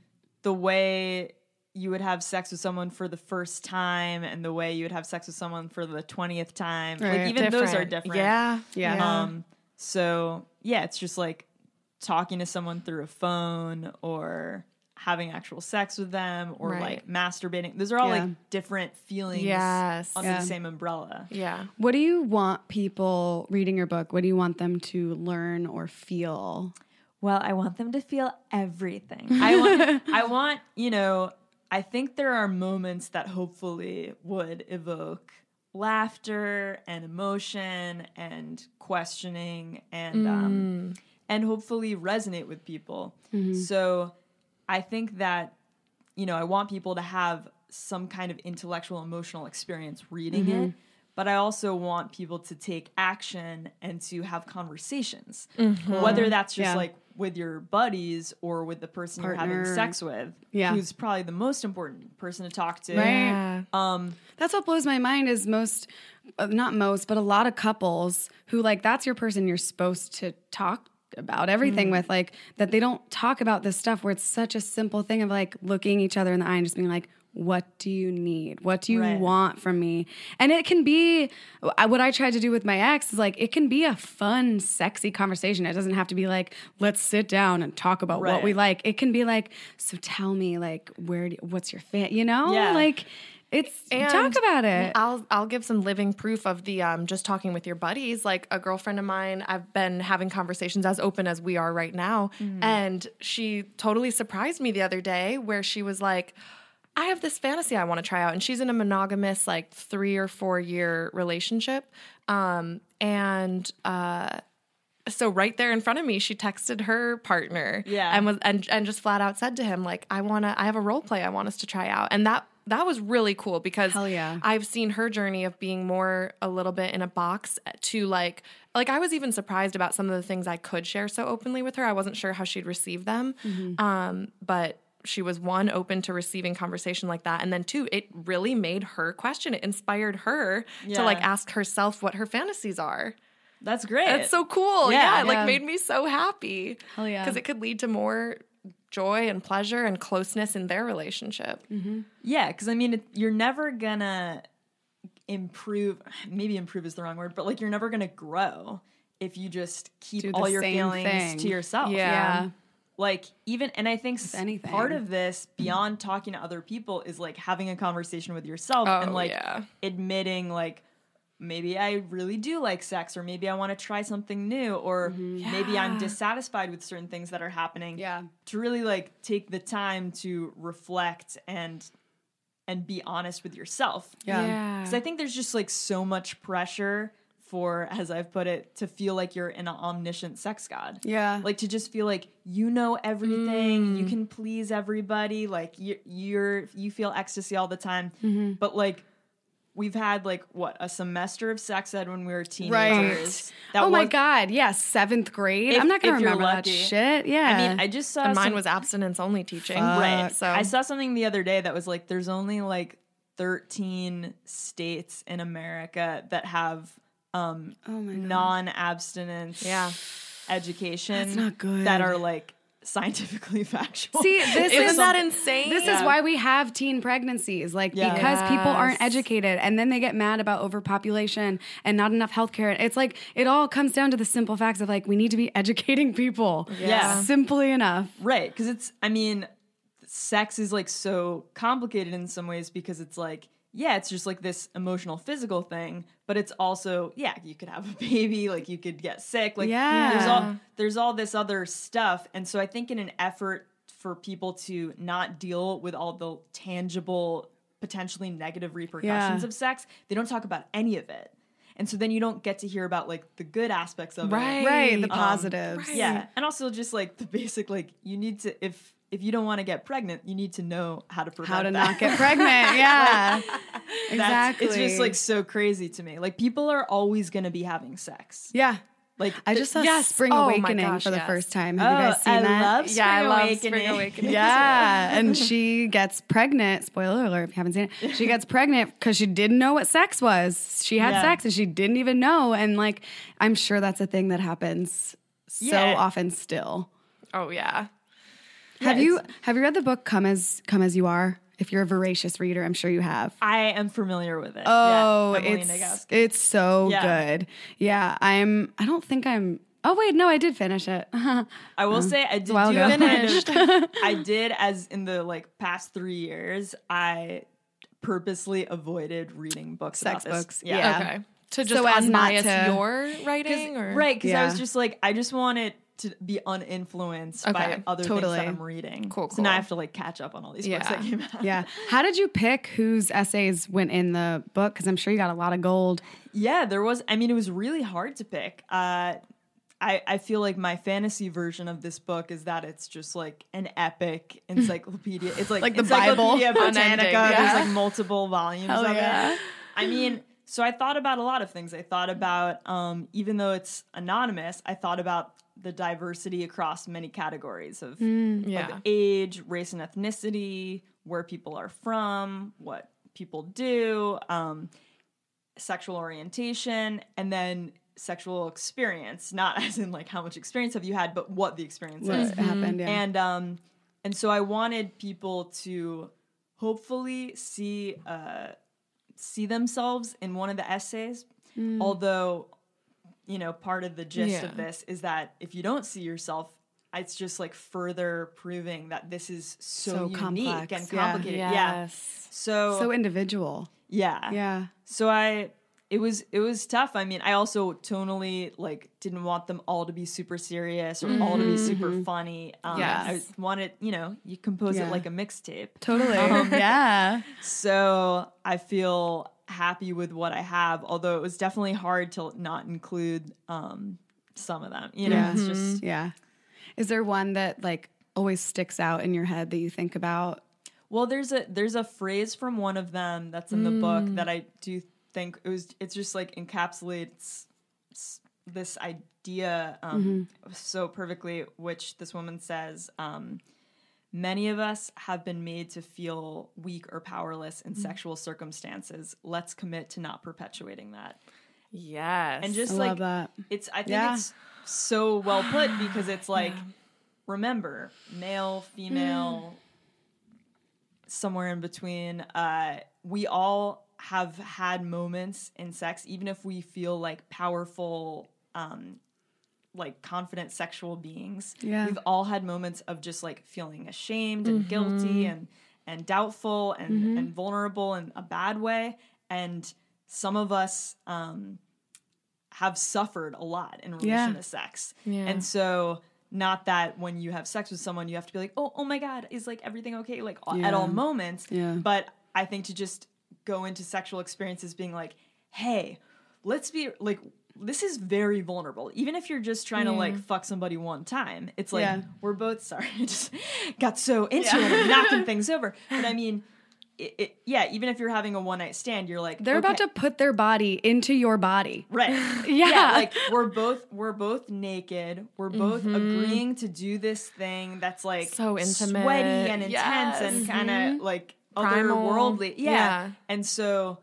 the way you would have sex with someone for the first time and the way you would have sex with someone for the 20th time. Right. Like even those are different. Yeah. Yeah. Um so yeah, it's just like talking to someone through a phone or having actual sex with them or Right. like masturbating. Those are all Yeah. like different feelings Yes. under Yeah. the same umbrella. yeah. What do you want people reading your book? What do you want them to learn or feel? Well, I want them to feel everything. I want I want, you know, I think there are moments that hopefully would evoke laughter and emotion and questioning and um mm. and hopefully resonate with people. Mm-hmm. So I think that you know, I want people to have some kind of intellectual emotional experience reading it, mm-hmm. but I also want people to take action and to have conversations. Mm-hmm. Whether that's just Yeah. like with your buddies or with the person you're having sex with, Yeah. who's probably the most important person to talk to. Right. Yeah. Um That's what blows my mind is most, uh, not most, but a lot of couples who like that's your person you're supposed to talk about everything with, like that they don't talk about this stuff where it's such a simple thing of like looking each other in the eye and just being like, what do you need? What do you Right. want from me? And it can be what I tried to do with my ex is like it can be a fun, sexy conversation. It doesn't have to be like let's sit down and talk about what we like. It can be like so tell me like where do, what's your fan? You know, Yeah. like it's And talk about it. I'll I'll give some living proof of the um just talking with your buddies. Like a girlfriend of mine, I've been having conversations as open as we are right now, and she totally surprised me the other day where she was like. I have this fantasy I want to try out, and she's in a monogamous, like three or four year relationship. Um, and uh, so right there in front of me, she texted her partner, Yeah. and was and and just flat out said to him like, "I want to, I have a role play I want us to try out," and that that was really cool because Hell yeah. I've seen her journey of being more a little bit in a box to like like I was even surprised about some of the things I could share so openly with her. I wasn't sure how she'd receive them, Mm-hmm. um, but she was one open to receiving conversation like that and then two it really made her question it inspired her to like ask herself what her fantasies are that's great. that's so cool. Yeah. Yeah, it Yeah. like made me so happy. Hell yeah. Because it could lead to more joy and pleasure and closeness in their relationship. Mm-hmm. Yeah, because I mean, it, you're never gonna improve. Maybe improve is the wrong word, but like you're never gonna grow if you just keep all your feelings thing. to yourself. yeah. Like even, and I think anything. part of this beyond talking to other people is like having a conversation with yourself Oh, and like yeah. admitting like maybe I really do like sex, or maybe I want to try something new, or mm-hmm. maybe I'm dissatisfied with certain things that are happening Yeah. to really like take the time to reflect and and be honest with yourself. Yeah. Because I think there's just like so much pressure for, as I've put it, to feel like you're an omniscient sex god. Yeah. Like to just feel like you know everything, Mm. you can please everybody, like you, you're you feel ecstasy all the time. Mm-hmm. But like we've had like what a semester of sex ed when we were Right. teenagers. oh my god. Yeah. Seventh grade. If- I'm not gonna remember that shit. Yeah. I mean, I just saw And mine some- was abstinence only teaching. Fuck. Right. So I saw something the other day that was like there's only like 13 states in America that have um oh non-abstinence yeah. education That's not good. that are like scientifically factual. See, this Isn't is that insane? This is why we have teen pregnancies, like Yeah. because people aren't educated, and then they get mad about overpopulation and not enough healthcare. It's like it all comes down to the simple facts of like we need to be educating people. Yeah. simply enough. right, cuz it's I mean sex is like so complicated in some ways because it's like yeah, it's just like this emotional physical thing, but it's also yeah, you could have a baby, like you could get sick, like Yeah. there's all there's all this other stuff. And so I think in an effort for people to not deal with all the tangible potentially negative repercussions Yeah. of sex, they don't talk about any of it. And so then you don't get to hear about like the good aspects of Right. it. Right, the Um, positives. Yeah, and also just like the basic like you need to if if you don't want to get pregnant, you need to know how to prevent How to that. not get pregnant? Yeah, That's, exactly. It's just like so crazy to me. Like people are always going to be having sex. yeah. Like I just saw Yes. Spring Oh Awakening gosh, for the yes. first time. Have you guys oh, seen Oh, I that? love Yeah, I Spring love Awakening. Spring Awakening. Yeah, and she gets pregnant. Spoiler alert if you haven't seen it. She gets pregnant because she didn't know what sex was. She had Yeah. sex and she didn't even know. And like, I'm sure that's a thing that happens so Yeah. often still. Oh yeah. Have you have you read the book Come as Come as You Are? if you're a voracious reader, I'm sure you have. I am familiar with it. Oh, yeah, it's Nagoski. it's so Yeah. good. Yeah, I'm. I don't think I'm. Oh wait, no, I did finish it. I will oh, say I did while do ago. a kind of- I did as in the like past three years. I purposely avoided reading books. Sex about this. books, Yeah. yeah. Okay. To just So as not unbias to- your writing or Right, because I was just like, I just want it to be uninfluenced by other totally. things that I'm reading. Cool, So now I have to like catch up on all these books that came out. yeah. How did you pick whose essays went in the book? Because I'm sure you got a lot of gold. Yeah, there was. I mean, it was really hard to pick. Uh, I I feel like my fantasy version of this book is that it's just like an epic encyclopedia. It's like, Like the Bible. Encyclopedia Britannica. Unending, There's yeah. like multiple volumes Hell of yeah. it. I mean, so I thought about a lot of things. I thought about, um, even though it's anonymous, I thought about the diversity across many categories of yeah. of age, race, and ethnicity, where people are from, what people do, um, sexual orientation, and then sexual experience. Not as in like how much experience have you had, but what the experience What is. happened? Yeah. And um, and so I wanted people to hopefully see uh, see themselves in one of the essays. Mm. Although, you know, part of the gist Yeah. of this is that if you don't see yourself, it's just like further proving that this is so, So unique complex, and complicated. Yeah. Yes. So, so individual. yeah. Yeah. So I it was it was tough. I mean, I also tonally like didn't want them all to be super serious or all to be super funny. Um, Yes. I wanted, you know, you compose Yeah. it like a mixtape. Totally. yeah. So I feel happy with what I have, although it was definitely hard to not include um, some of them. You know, Yeah. it's just Yeah. Is there one that like always sticks out in your head that you think about? Well, there's a there's a phrase from one of them that's in the book Mm. that I do think it was it's just like encapsulates this idea um, Mm-hmm. so perfectly, which this woman says. Um, Many of us have been made to feel weak or powerless Mm. in sexual circumstances. Let's commit to not perpetuating that. Yes. And just I like love that. it's I think Yeah. it's so well put because it's like remember male female somewhere in between uh we all have had moments in sex even if we feel like powerful um like confident sexual beings Yeah. we've all had moments of just like feeling ashamed and guilty and and doubtful and and vulnerable in a bad way and some of us um have suffered a lot in relation Yeah. to sex. Yeah. And so not that when you have sex with someone you have to be like, "Oh, oh my god, is like everything okay?" like at all moments. Yeah. But I think to just go into sexual experiences being like, "Hey, let's be like this is very vulnerable. Even if you're just trying to like mm. fuck somebody one time, it's like Yeah. we're both sorry. I just got so into it knocking things over. But I mean, it, it, yeah, even if you're having a one night stand, you're like They're about to put their body into your body. Right. Yeah. Like we're both we're both naked. We're both mm-hmm. agreeing to do this thing that's like So intimate. sweaty and intense Yes. and kind of mm-hmm. like Primal. Otherworldly. Yeah. Yeah. And so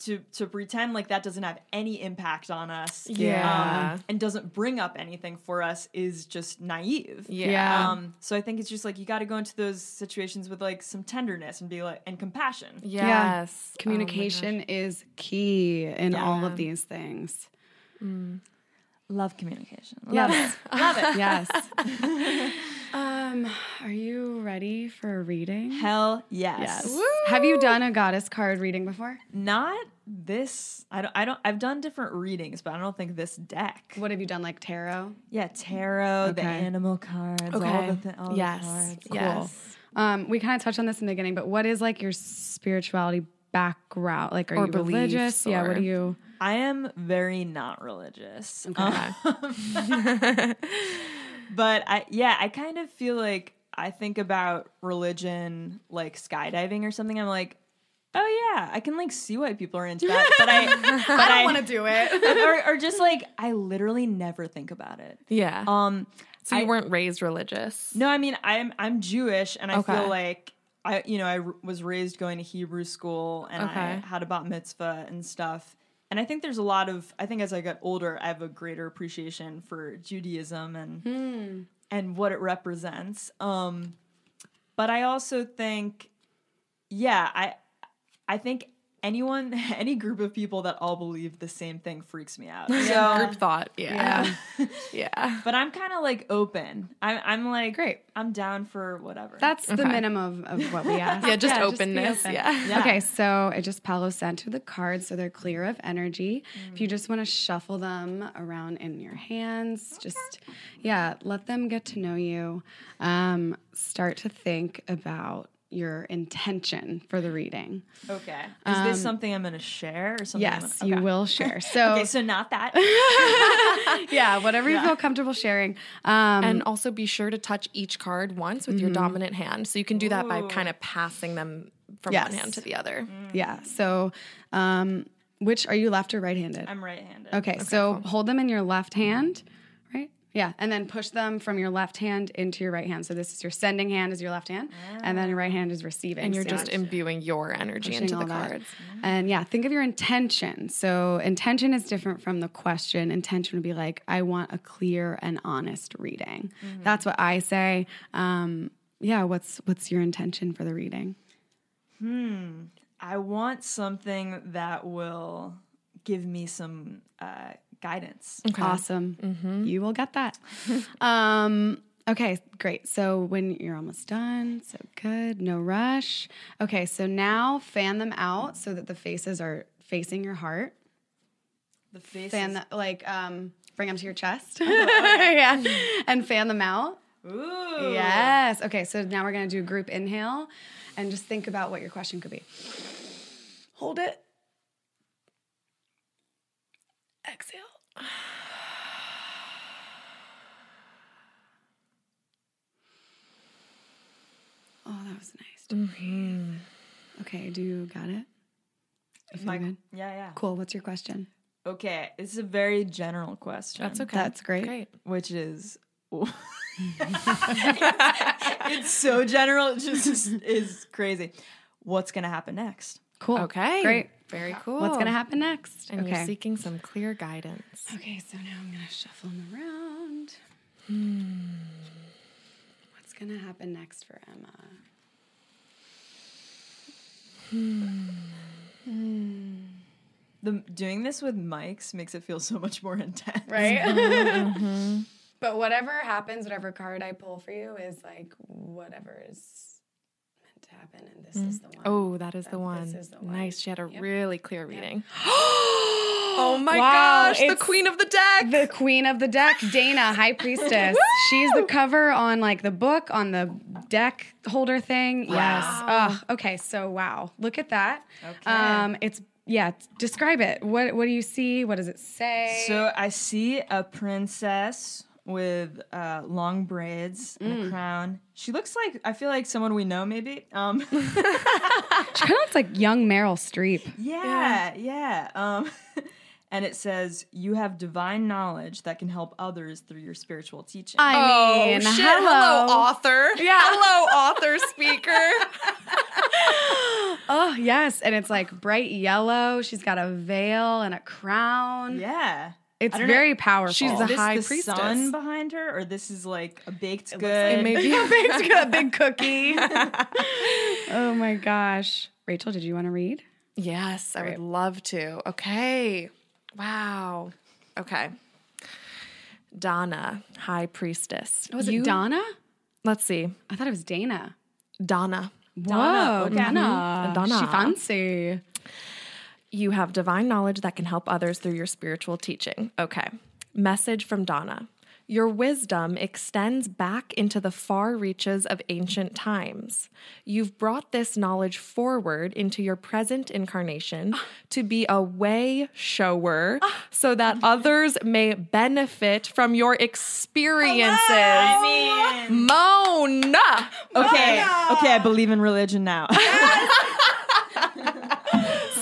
to to pretend like that doesn't have any impact on us Yeah. um, and doesn't bring up anything for us is just naive. Yeah. Yeah. Um, so I think it's just like you got to go into those situations with like some tenderness and be like and compassion. Yes. Yeah. Oh. Communication is key in all of these things. Love communication. Yes. Love it. Love it. Yes. um, are you ready for a reading? Hell yes. Yes. Have you done a goddess card reading before? Not this. I don't. I don't. I've done different readings, but I don't think this deck. What have you done, like tarot? Yeah, tarot, the animal cards, all Okay. the, th- all yes. the cards. Yes. Um, we kind of touched on this in the beginning, but what is like your spirituality background? Like, are Or you beliefs religious? Yeah. What or- do you? I am very not religious. Okay. Um, but I yeah, I kind of feel like I think about religion like skydiving or something. I'm like, oh yeah, I can like see why people are into that, but I but I, want to do it. or, or just like I literally never think about it. Yeah. Um, so you I- weren't raised religious. No, I mean I'm I'm Jewish, and I Okay. feel like I you know I r- was raised going to Hebrew school, and I had a bat mitzvah and stuff. And I think there's a lot of I think as I got older, I have a greater appreciation for Judaism and and what it represents. Um, but I also think yeah, I I think anyone any group of people that all believe the same thing freaks me out. So Group thought. Yeah. Yeah. Yeah. but I'm kind of like open. I'm I'm like Great. I'm down for whatever. That's the minimum of, of what we ask. Yeah, just be openness. open. Yeah. Yeah. Okay, so I just Palo Santo the cards so they're clear of energy. If you just want to shuffle them around in your hands, just yeah, let them get to know you. Um, start to think about your intention for the reading. okay. Is this something I'm going to share or something? Um, Yes, gonna- you will share. So Okay, so not that. yeah, whatever you Yeah. feel comfortable sharing. Um, And also be sure to touch each card once with your dominant hand. So you can do that by kind of passing them from Yes. one hand to the other. yeah. So, um, which are you left or right-handed? I'm right-handed. Okay, so hold them in your left hand, right? Yeah, and then push them from your left hand into your right hand. So this is your sending hand is your left hand, and then your right hand is receiving. And you're So just imbuing your energy into the all that. cards. And yeah, think of your intention. So intention is different from the question. Intention would be like, I want a clear and honest reading. That's what I say. Um, yeah, what's what's your intention for the reading? Hmm. I want something that will give me some uh, guidance. Okay. Awesome. You will get that. um, okay, great. So when you're almost done, so good. No rush. Okay, so now fan them out so that the faces are facing your heart. The faces? Fan that, like, um, bring them to your chest. yeah. And fan them out. Ooh. Yes. Okay, so now we're going to do a group inhale and just think about what your question could be. Hold it. Exhale. Oh, that was nice. Mm-hmm. Okay, do you got it? You feel My- good? Yeah, yeah. Cool. What's your question? Okay, this is a very general question. That's okay. That's great. Great. Which is. it's so general, it just is crazy. What's going to happen next? Cool. Okay. Great. Very cool. What's going to happen next? And okay. you're seeking some clear guidance. Okay, so now I'm gonna shuffle them around. Hmm. What's gonna happen next for Emma? Hmm. Hmm. The doing this with mics makes it feel so much more intense. Right? But whatever happens, whatever card I pull for you is like whatever is meant to happen, and this is the one. Oh, that is the one. this is the one. Nice. She had a Yep. really clear reading. oh my Wow, gosh, the queen of the deck. The queen of the deck, Dana, High Priestess. She's the cover on like the book on the deck holder thing. Yes. Oh, okay. So wow, look at that. Okay. Um, it's yeah. Describe it. What what do you see? What does it say? So I see a princess with uh, long braids and Mm. a crown. She looks like I feel like someone we know, maybe. Um, she kind of looks like young Meryl Streep. yeah, yeah. Um, and it says, "You have divine knowledge that can help others through your spiritual teaching." I mean, oh, shit. hello. author. Yeah. Hello, author, speaker. Oh yes, and it's like bright yellow. She's got a veil and a crown. yeah. It's I don't know. very powerful. She's Is the this high the priestess. sun behind her, or this is like a baked looks good? It may be. a big, a big cookie. oh my gosh. Rachel, did you want to read? Yes, I would love to. Okay. Wow. Okay. Donna, high priestess. Oh, was You- it Donna? Let's see. I thought it was Dana. Donna. Whoa, okay. Dana. Donna. She fancy. You have divine knowledge that can help others through your spiritual teaching. Okay. Message from Donna. Your wisdom extends back into the far reaches of ancient times. You've brought this knowledge forward into your present incarnation to be a way shower so that others may benefit from your experiences. Mona! Okay, okay, I believe in religion now.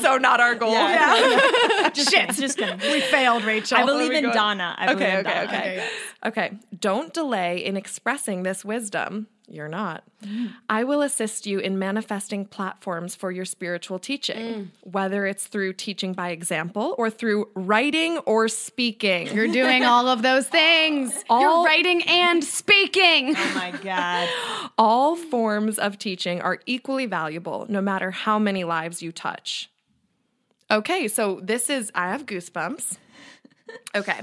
So not our goal. Yeah. just Shit. kidding. Just kidding. we failed, Rachel. I believe in oh going? Donna. I believe Okay, in okay, Donna. okay. Okay, Okay. Don't delay in expressing this wisdom. You're not. Mm. I will assist you in manifesting platforms for your spiritual teaching, mm. whether it's through teaching by example or through writing or speaking. You're doing all of those things. All- You're writing and speaking. Oh my god. All forms of teaching are equally valuable, no matter how many lives you touch. Okay, so this is, I have goosebumps. Okay,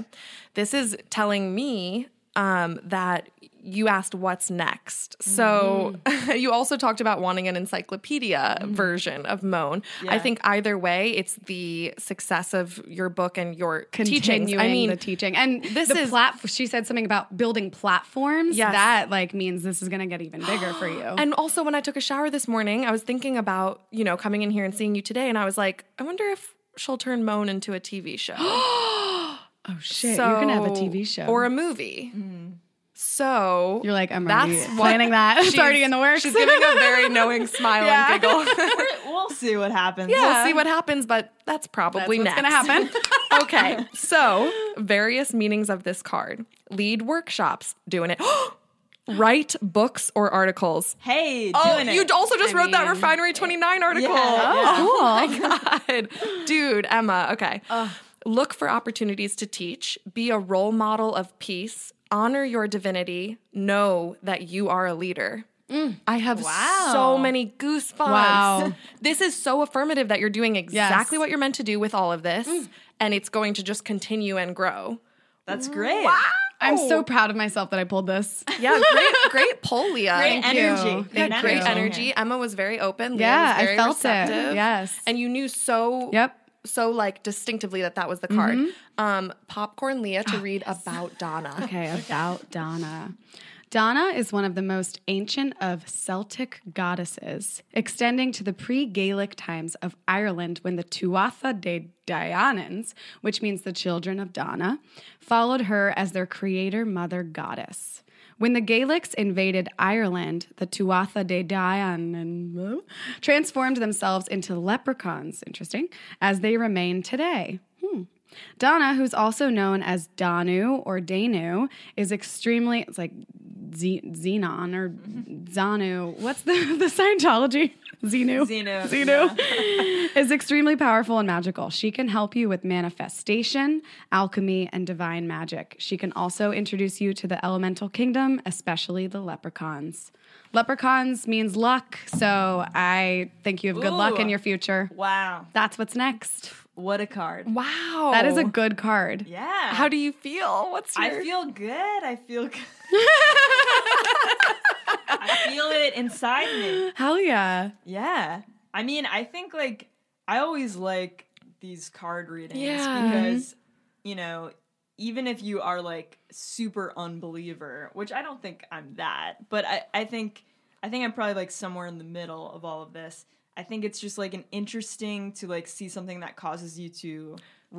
this is telling me um, that you asked what's next. So mm. you also talked about wanting an encyclopedia mm. version of Moan. I think either way, it's the success of your book and your teachings. Continuing I mean, the teaching. And this the is- plat- she said something about building platforms. Yeah, That like means this is going to get even bigger for you. And also, when I took a shower this morning, I was thinking about, you know, coming in here and seeing you today. And I was like, I wonder if she'll turn Moan into a TV show. oh shit, So, you're going to have a TV show. Or a movie. Mm. So you're like, I'm That's already what planning that. It's she's- already in the works. She's giving a very knowing smile Yeah. and giggle. We'll see what happens. We'll see what happens, but that's probably That's what's next. gonna happen. okay, so various meanings of this card: lead workshops, doing it. Write books or articles. Hey, oh, doing Oh, it. you also just I wrote that Refinery eh, 29 article. Yeah, Oh my God. Dude, Emma, okay. Look for opportunities to teach, be a role model of peace, honor your divinity, know that you are a leader. Mm. I have Wow. so many goosebumps. Wow. This is so affirmative that you're doing exactly Yes. what you're meant to do with all of this, mm. and it's going to just continue and grow. That's great. I'm so proud of myself that I pulled this. Yeah, great, great poll, Leah. Great energy. Great energy. Emma was very open. Leah Yeah, was I very felt it. Yes. and you knew so Yep. So like distinctively that that was the card. Um, popcorn Leah to read about Donna. Okay, about Donna. Donna is one of the most ancient of Celtic goddesses, extending to the pre Gaelic times of Ireland when the Tuatha De Danans, which means the children of Donna, followed her as their creator mother goddess. When the Gaelics invaded Ireland, the Tuatha De Danann transformed themselves into leprechauns, interesting, as they remain today. Donna, who's also known as Danu or Danu, is extremely, it's like Z- Xenon or mm-hmm. Zanu. What's the, the Scientology? Xenu. Xenu, Xenu. is extremely powerful and magical. She can help you with manifestation, alchemy, and divine magic. She can also introduce you to the elemental kingdom, especially the leprechauns. Leprechauns means luck, so I think you have good luck in your future. Wow. That's what's next. What a card. Wow, That is a good card. Yeah. How do you feel? What's your? I feel good. I feel good. I feel it inside me. Hell yeah. Yeah. I mean, I think like I always like these card readings Yeah. because you know, even if you are like super unbeliever, which I don't think I'm that, but I, I think I think I'm probably like somewhere in the middle of all of this. I think it's just like an interesting to like see something that causes you to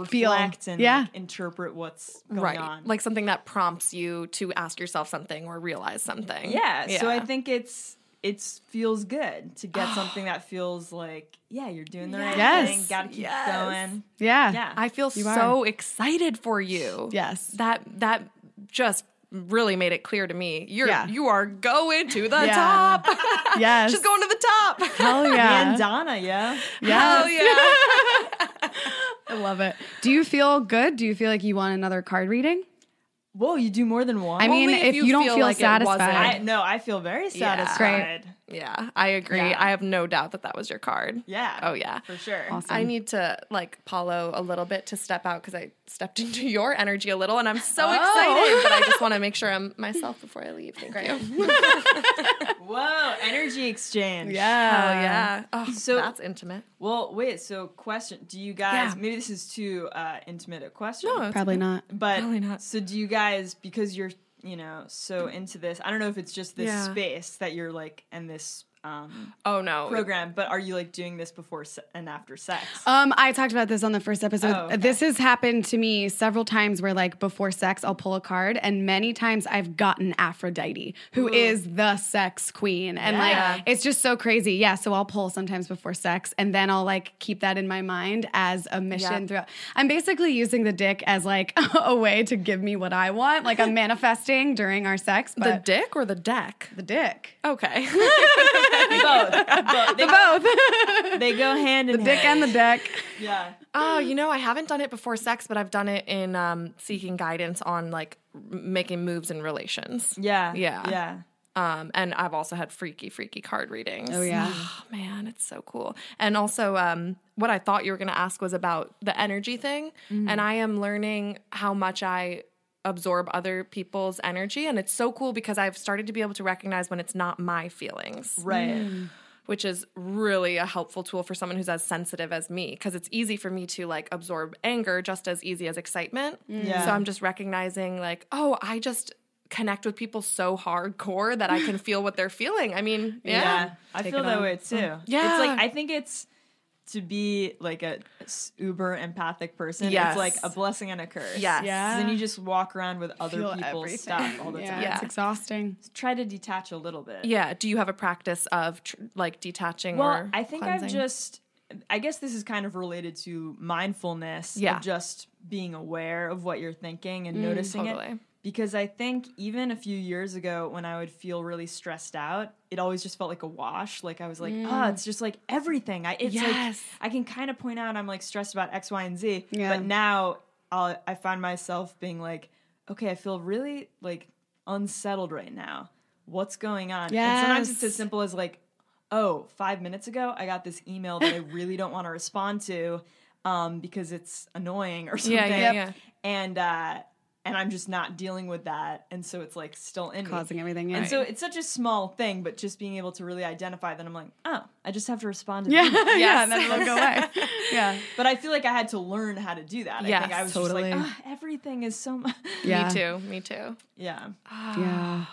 Feel- reflect and yeah. like, interpret what's going right, on. like something that prompts you to ask yourself something or realize something. Yeah, so I think it's it feels good to get something that feels like yeah, you're doing the right Yes. thing. Got to keep Yes. going. Yeah. Yeah, I feel You so excited for you. Yes. that that just really made it clear to me. You're Yeah. you are going to the Yeah. top. Yes. She's going to the top. Hell yeah. and. Donna, yeah. Hell yeah. I love it. Do you feel good? Do you feel like you want another card reading? Whoa, you do more than one. I mean, Only if if you you, don't feel feel, like satisfied. I no, I feel very Yeah. satisfied. Yeah, I agree. Yeah. I have no doubt that that was your card. Yeah. Oh yeah. for sure. Awesome. I need to like Palo a little bit to step out because I stepped into your energy a little, and I'm so Oh. excited. But I just want to make sure I'm myself before I leave. Thank you. Whoa, energy exchange. yeah. Oh yeah. Oh, So- that's intimate. Well, wait. So, question: Do you guys? Yeah. Maybe this is too uh, intimate a question. No, it's Probably not. but Probably not. So, do you guys? Because you're, you know, so into this. I don't know if it's just this Yeah. space that you're like, and this um, Oh no. program. But are you like doing this before se- and after sex? Um, I talked about this on the first episode. Oh, okay. This has happened to me several times where like before sex I'll pull a card and many times I've gotten Aphrodite, who is the sex queen. And Yeah. like it's just so crazy. Yeah, so I'll pull sometimes before sex and then I'll like keep that in my mind as a mission Yeah. throughout. I'm basically using the dick as like a way to give me what I want. Like I'm manifesting during our sex, the dick or the deck? the dick. Okay. both. both. They, Both. they go hand in the dick and the deck. yeah. oh, you know, I haven't done it before sex, but I've done it in um, seeking guidance on like making moves in relations. Yeah. Yeah. Yeah. Um, and I've also had freaky, freaky card readings. Oh, yeah. Oh, man, it's so cool. And also, um, what I thought you were going to ask was about the energy thing. And I am learning how much I absorb other people's energy. And it's so cool because I've started to be able to recognize when it's not my feelings Right. Mm. which is really a helpful tool for someone who's as sensitive as me because it's easy for me to like absorb anger just as easy as excitement. Mm. Yeah. So I'm just recognizing like, oh, I just connect with people so hardcore that I can feel what they're feeling. I mean, yeah. Yeah, I Take feel that on. way too. Yeah. it's like I think it's to be like a uber empathic person. Yes. It's like a blessing and a curse. Yes. Yeah. Then you just walk around with other Feel people's everything. stuff all the yeah, time. Yeah. It's exhausting. Try to detach a little bit. Yeah. Do you have a practice of tr- like detaching Well, or I think I've just. I guess this is kind of related to mindfulness. Yeah. Of just being aware of what you're thinking Mm, and noticing it. Because I think even a few years ago, when I would feel really stressed out, it always just felt like a wash. Like I was like, oh, it's just like everything. I it's Mm. Yes. like I can kind of point out I'm like stressed about X, Y, and Z. Yeah. But now I'll, I find myself being like, okay, I feel really like unsettled right now. What's going on? And sometimes it's as simple as like, oh, five minutes ago, I got this email that I really don't want to respond to um, because it's annoying or something. Yeah, yeah, yeah. And uh, and I'm just not dealing with that, and so it's like still in me. Causing everything. Yeah. And so it's such a small thing, but just being able to really identify that I'm like, oh, I just have to respond to yeah, the email. yeah, and then it'll go away. Yeah. But I feel like I had to learn how to do that. I think I was totally. just like, oh, everything is so much. Yeah. Me too. Me too. yeah. Yeah.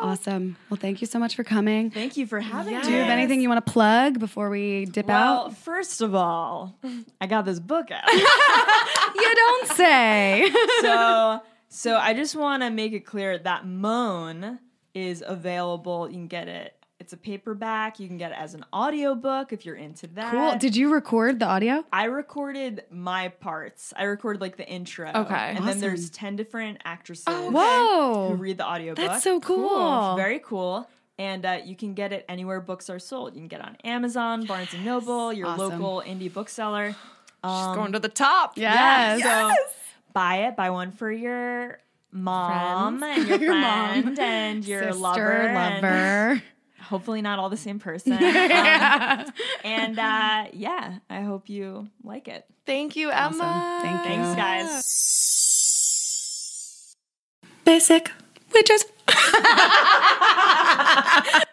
Awesome. Well, thank you so much for coming. Thank you for having Yes. me. Do you have anything you want to plug before we dip out? Well, out? first of all, I got this book out. You don't say. so so I just want to make it clear that Moan is available. You can get it. It's a paperback. You can get it as an audiobook if you're into that. cool. Did you record the audio? I recorded my parts. I recorded like the intro. Okay. And Awesome. then there's 10 different actresses Oh, Whoa. who read the audiobook. That's so cool. Very cool. And uh, you can get it anywhere books are sold. You can get it on Amazon, Barnes and Noble, your Awesome. local indie bookseller. She's going to the top. Yes. So buy it. Buy one for your mom Friends. and your Your mom. and your Sister, lover. and lover. Hopefully not all the same person. Um, and uh, yeah, I hope you like it. Thank you, Emma. Awesome. Thank you. Thanks, guys. Basic witches.